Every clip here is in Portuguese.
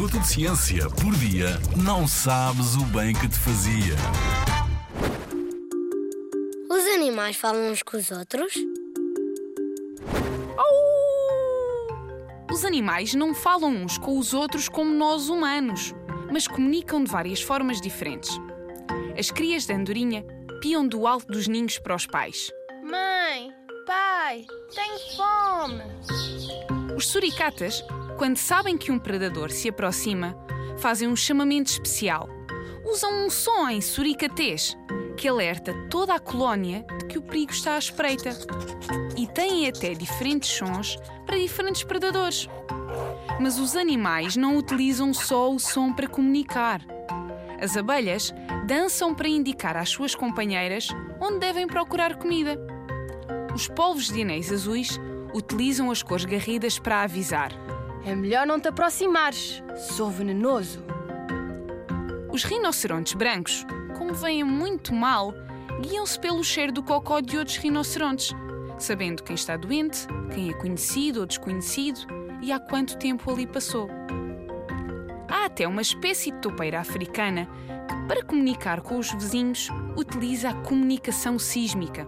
minuto de ciência por dia, não sabes o bem que te fazia. Os animais falam uns com os outros? Os animais não falam uns com os outros como nós humanos, mas comunicam de várias formas diferentes. As crias de andorinha piam do alto dos ninhos para os pais. Mãe, pai, tenho fome. Os suricatas, quando sabem que um predador se aproxima, fazem um chamamento especial. Usam um som em suricatês que alerta toda a colónia de que o perigo está à espreita. E têm até diferentes sons para diferentes predadores. Mas os animais não utilizam só o som para comunicar. As abelhas dançam para indicar às suas companheiras onde devem procurar comida. Os polvos de anéis azuis utilizam as cores garridas para avisar. É melhor não te aproximares. Sou venenoso. Os rinocerontes brancos, como veem muito mal, guiam-se pelo cheiro do cocó de outros rinocerontes, sabendo quem está doente, quem é conhecido ou desconhecido e há quanto tempo ali passou. Há até uma espécie de topeira africana que, para comunicar com os vizinhos, utiliza a comunicação sísmica.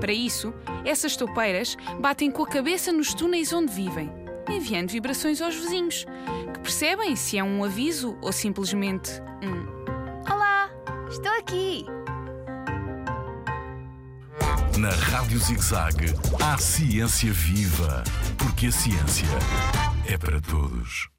Para isso, essas topeiras batem com a cabeça nos túneis onde vivem, enviando vibrações aos vizinhos, que percebem se é um aviso ou simplesmente um Olá, estou aqui. Na Rádio ZigZag, há ciência viva, porque a ciência é para todos.